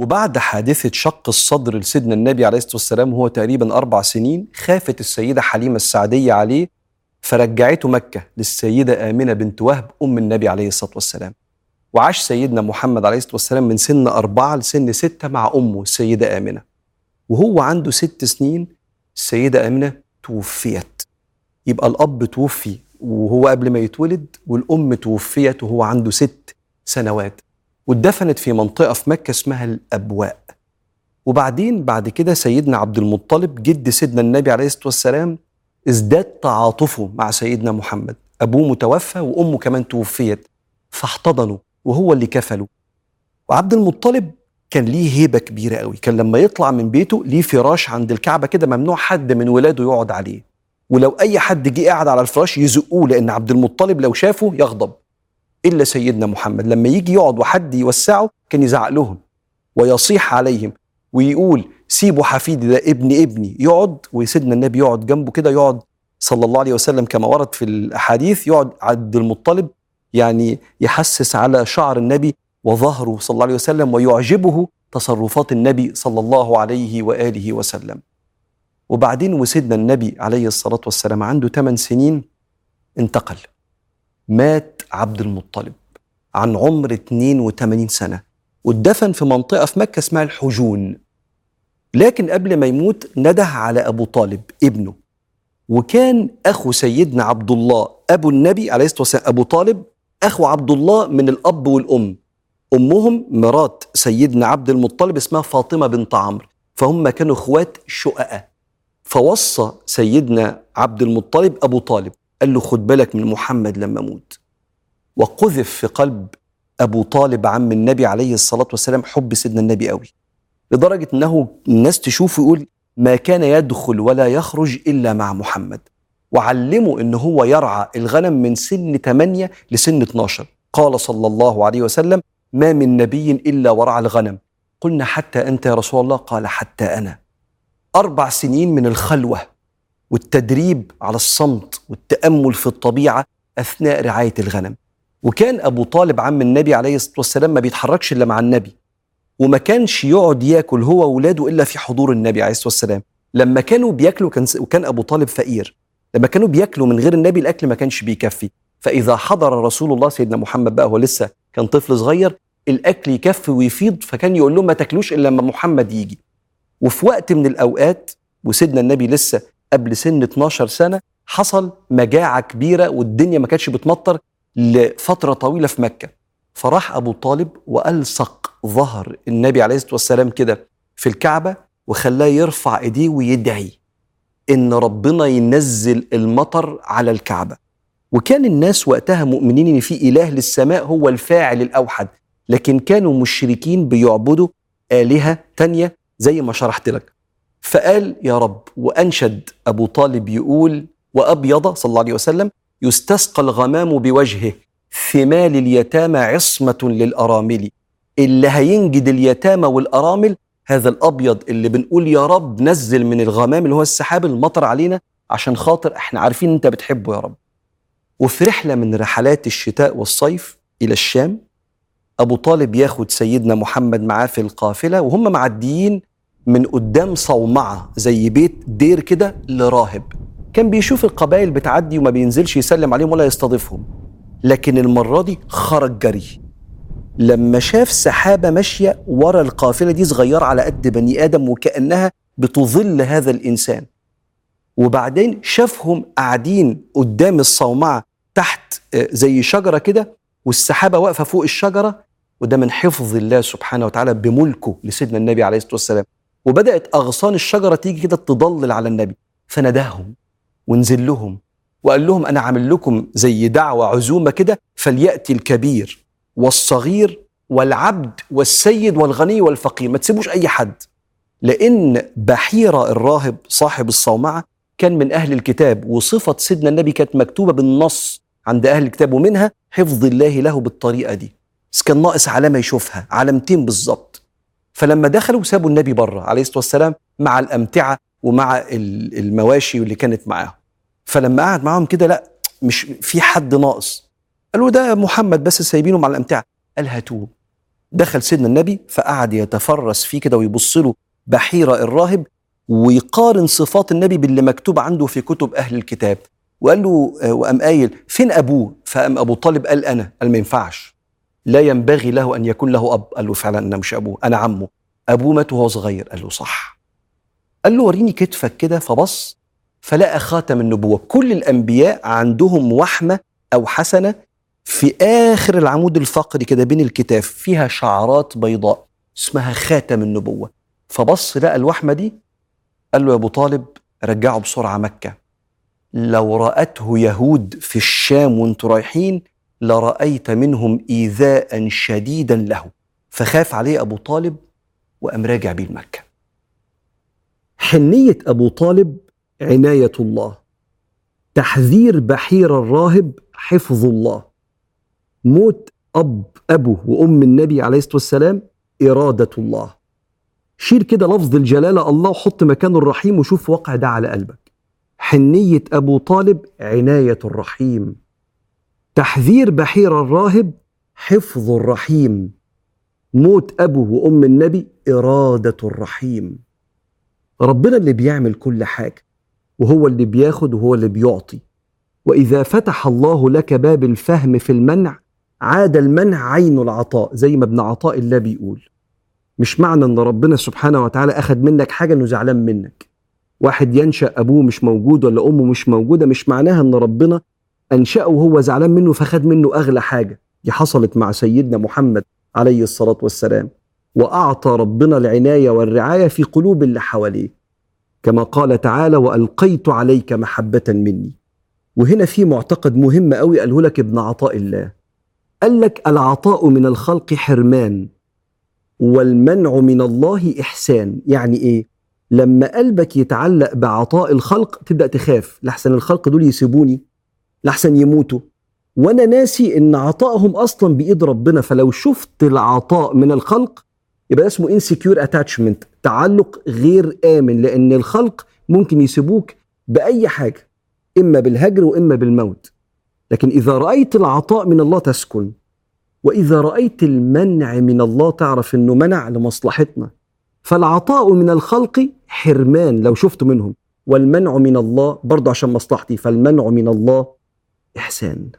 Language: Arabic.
وبعد حادثة شق الصدر لسيدنا النبي عليه الصلاة والسلام وهو تقريبا أربع سنين خافت السيدة حليمة السعدية عليه فرجعته مكة للسيدة آمنة بنت وهب أم النبي عليه الصلاة والسلام. وعاش سيدنا محمد عليه الصلاة والسلام من سن أربعة لسن ستة مع أمه السيدة آمنة. وهو عنده ست سنين السيدة آمنة توفيت. يبقى الأب توفي وهو قبل ما يتولد والأم توفيت وهو عنده ست سنوات. واتدفنت في منطقة في مكة اسمها الأبواء. وبعدين بعد كده سيدنا عبد المطلب جد سيدنا النبي عليه الصلاة والسلام ازداد تعاطفه مع سيدنا محمد. أبوه متوفى وأمه كمان توفيت. فاحتضنه وهو اللي كفله وعبد المطلب كان ليه هيبة كبيرة قوي. كان لما يطلع من بيته ليه فراش عند الكعبة كده ممنوع حد من ولاده يقعد عليه. ولو أي حد جه قاعد على الفراش يزقوه لأن عبد المطلب لو شافه يغضب. إلا سيدنا محمد لما يجي يقعد وحد يوسعه كان يزعق لهم ويصيح عليهم ويقول سيبوا حفيدي ده ابن ابني يقعد وسيدنا النبي يقعد جنبه كده يقعد صلى الله عليه وسلم كما ورد في الأحاديث يقعد عبد المطلب يعني يحسس على شعر النبي وظهره صلى الله عليه وسلم ويعجبه تصرفات النبي صلى الله عليه وآله وسلم. وبعدين وسيدنا النبي عليه الصلاة والسلام عنده 8 سنين انتقل. مات عبد المطلب عن عمر 82 سنة واتدفن في منطقة في مكة اسمها الحجون. لكن قبل ما يموت نده على أبو طالب ابنه. وكان أخو سيدنا عبد الله أبو النبي عليه الصلاة والسلام أبو طالب أخو عبد الله من الأب والأم. أمهم مرات سيدنا عبد المطلب اسمها فاطمة بنت عمرو فهم كانوا إخوات شققاء. فوصى سيدنا عبد المطلب أبو طالب قال له خد بالك من محمد لما أموت وقذف في قلب أبو طالب عم النبي عليه الصلاة والسلام حب سيدنا النبي قوي لدرجة إنه الناس تشوفه يقول ما كان يدخل ولا يخرج إلا مع محمد. وعلمه إن هو يرعى الغنم من سن 8 لسن 12 قال صلى الله عليه وسلم ما من نبي إلا ورعى الغنم. قلنا حتى أنت يا رسول الله؟ قال حتى أنا. أربع سنين من الخلوة. والتدريب على الصمت والتأمل في الطبيعة أثناء رعاية الغنم. وكان أبو طالب عم النبي عليه الصلاة والسلام ما بيتحركش إلا مع النبي وما كانش يقعد ياكل هو واولاده إلا في حضور النبي عليه الصلاة والسلام. لما كانوا بياكلوا كان وكان أبو طالب فقير. لما كانوا بياكلوا من غير النبي الأكل ما كانش بيكفي. فإذا حضر رسول الله سيدنا محمد بقى هو لسه كان طفل صغير الأكل يكفي ويفيض فكان يقول لهم ما تاكلوش إلا لما محمد يجي. وفي وقت من الأوقات وسيدنا النبي لسه قبل سن 12 سنة حصل مجاعة كبيرة والدنيا ما كانتش بتمطر لفترة طويلة في مكة. فراح أبو طالب وألصق ظهر النبي عليه الصلاة والسلام كده في الكعبة وخلاه يرفع إيديه ويدعي إن ربنا ينزل المطر على الكعبة. وكان الناس وقتها مؤمنين إن في إله للسماء هو الفاعل الأوحد لكن كانوا مشركين بيعبدوا آلهة تانية زي ما شرحت لك. فقال يا رب. وأنشد أبو طالب يقول وأبيض صلى الله عليه وسلم يستسقى الغمام بوجهه ثمال اليتامى عصمة للأرامل. اللي هينجد اليتامى والأرامل هذا الأبيض اللي بنقول يا رب نزل من الغمام اللي هو السحاب المطر علينا عشان خاطر إحنا عارفين أنت بتحبه يا رب. وفي رحلة من رحلات الشتاء والصيف إلى الشام أبو طالب ياخد سيدنا محمد معاه في القافلة وهم معديين من قدام صومعة زي بيت دير كده لراهب. كان بيشوف القبائل بتعدي وما بينزلش يسلم عليهم ولا يستضيفهم. لكن المرة دي خرج جري. لما شاف سحابة ماشية ورا القافلة دي صغيرة على قد بني آدم وكأنها بتظل هذا الإنسان. وبعدين شافهم قاعدين قدام الصومعة تحت زي شجرة كده والسحابة واقفة فوق الشجرة وده من حفظ الله سبحانه وتعالى بملكه لسيدنا النبي عليه الصلاة والسلام. وبدأت أغصان الشجرة تيجي كده تضلل على النبي. فنداهم ونزل لهم وقال لهم أنا عامل لكم زي دعوة عزومة كده فليأتي الكبير والصغير والعبد والسيد والغني والفقير. ما تسيبوش أي حد. لأن بحيرة الراهب صاحب الصومعة كان من أهل الكتاب وصفة سيدنا النبي كانت مكتوبة بالنص عند أهل الكتاب ومنها حفظ الله له بالطريقة دي. بس كان ناقص علامة يشوفها علامتين بالظبط. فلما دخلوا سابوا النبي بره عليه الصلاة والسلام مع الأمتعة ومع المواشي اللي كانت معاهم. فلما قعد معاهم كده لا مش في حد ناقص. قالوا ده محمد بس سايبينه مع الأمتعة. قال هاتوه. دخل سيدنا النبي فقعد يتفرس فيه كده ويبص له بحيرة الراهب ويقارن صفات النبي باللي مكتوب عنده في كتب أهل الكتاب. وقال له وقام قايل فين أبوه؟ فقام أبو طالب قال أنا. قال ما ينفعش. لا ينبغي له أن يكون له أب. قال له فعلا أنا مش أبوه أنا عمه. أبوه مات وهو صغير. قال له صح. قال له وريني كتفك كده فبص فلقى خاتم النبوة. كل الأنبياء عندهم وحمة أو حسنة في آخر العمود الفقري كده بين الكتاف فيها شعرات بيضاء اسمها خاتم النبوة. فبص لقى الوحمة دي قال له يا أبو طالب رجعه بسرعة مكة. لو رأته يهود في الشام وانتوا رايحين لرأيت منهم إيذاء شديدا له. فخاف عليه أبو طالب وقام راجع بيه لمكة حنية أبو طالب عناية الله. تحذير بحير الراهب حفظ الله. موت أب أبو وأم النبي عليه الصلاة والسلام إرادة الله. شيل كده لفظ الجلالة الله وحط مكانه الرحيم وشوف واقع ده على قلبك. حنية أبو طالب عناية الرحيم. تحذير بحير الراهب حفظ الرحيم. موت أبو وأم النبي إرادة الرحيم. ربنا اللي بيعمل كل حاجة وهو اللي بياخد وهو اللي بيعطي. وإذا فتح الله لك باب الفهم في المنع عاد المنع عين العطاء زي ما ابن عطاء الله بيقول. مش معنى إن ربنا سبحانه وتعالى أخذ منك حاجة إنه زعلان منك. واحد ينشأ أبوه مش موجود ولا أمه مش موجودة مش معناها إن ربنا أنشأه وهو زعلان منه فخد منه أغلى حاجة دي حصلت مع سيدنا محمد عليه الصلاة والسلام وأعطى ربنا العناية والرعاية في قلوب اللي حواليه. كما قال تعالى وألقيت عليك محبة مني. وهنا في معتقد مهم قوي قاله لك ابن عطاء الله. قال لك العطاء من الخلق حرمان والمنع من الله إحسان. يعني إيه؟ لما قلبك يتعلق بعطاء الخلق تبدأ تخاف. لحسن الخلق دول يسيبوني. لحسن يموتوا. وأنا ناسي إن عطائهم أصلا بإيد ربنا فلو شفت العطاء من الخلق يبقى اسمه insecure attachment تعلق غير آمن لأن الخلق ممكن يسيبوك بأي حاجة إما بالهجر وإما بالموت. لكن إذا رأيت العطاء من الله تسكن وإذا رأيت المنع من الله تعرف إنه منع لمصلحتنا. فالعطاء من الخلق حرمان لو شفت منهم. والمنع من الله برضه عشان مصلحتي فالمنع من الله إحسان.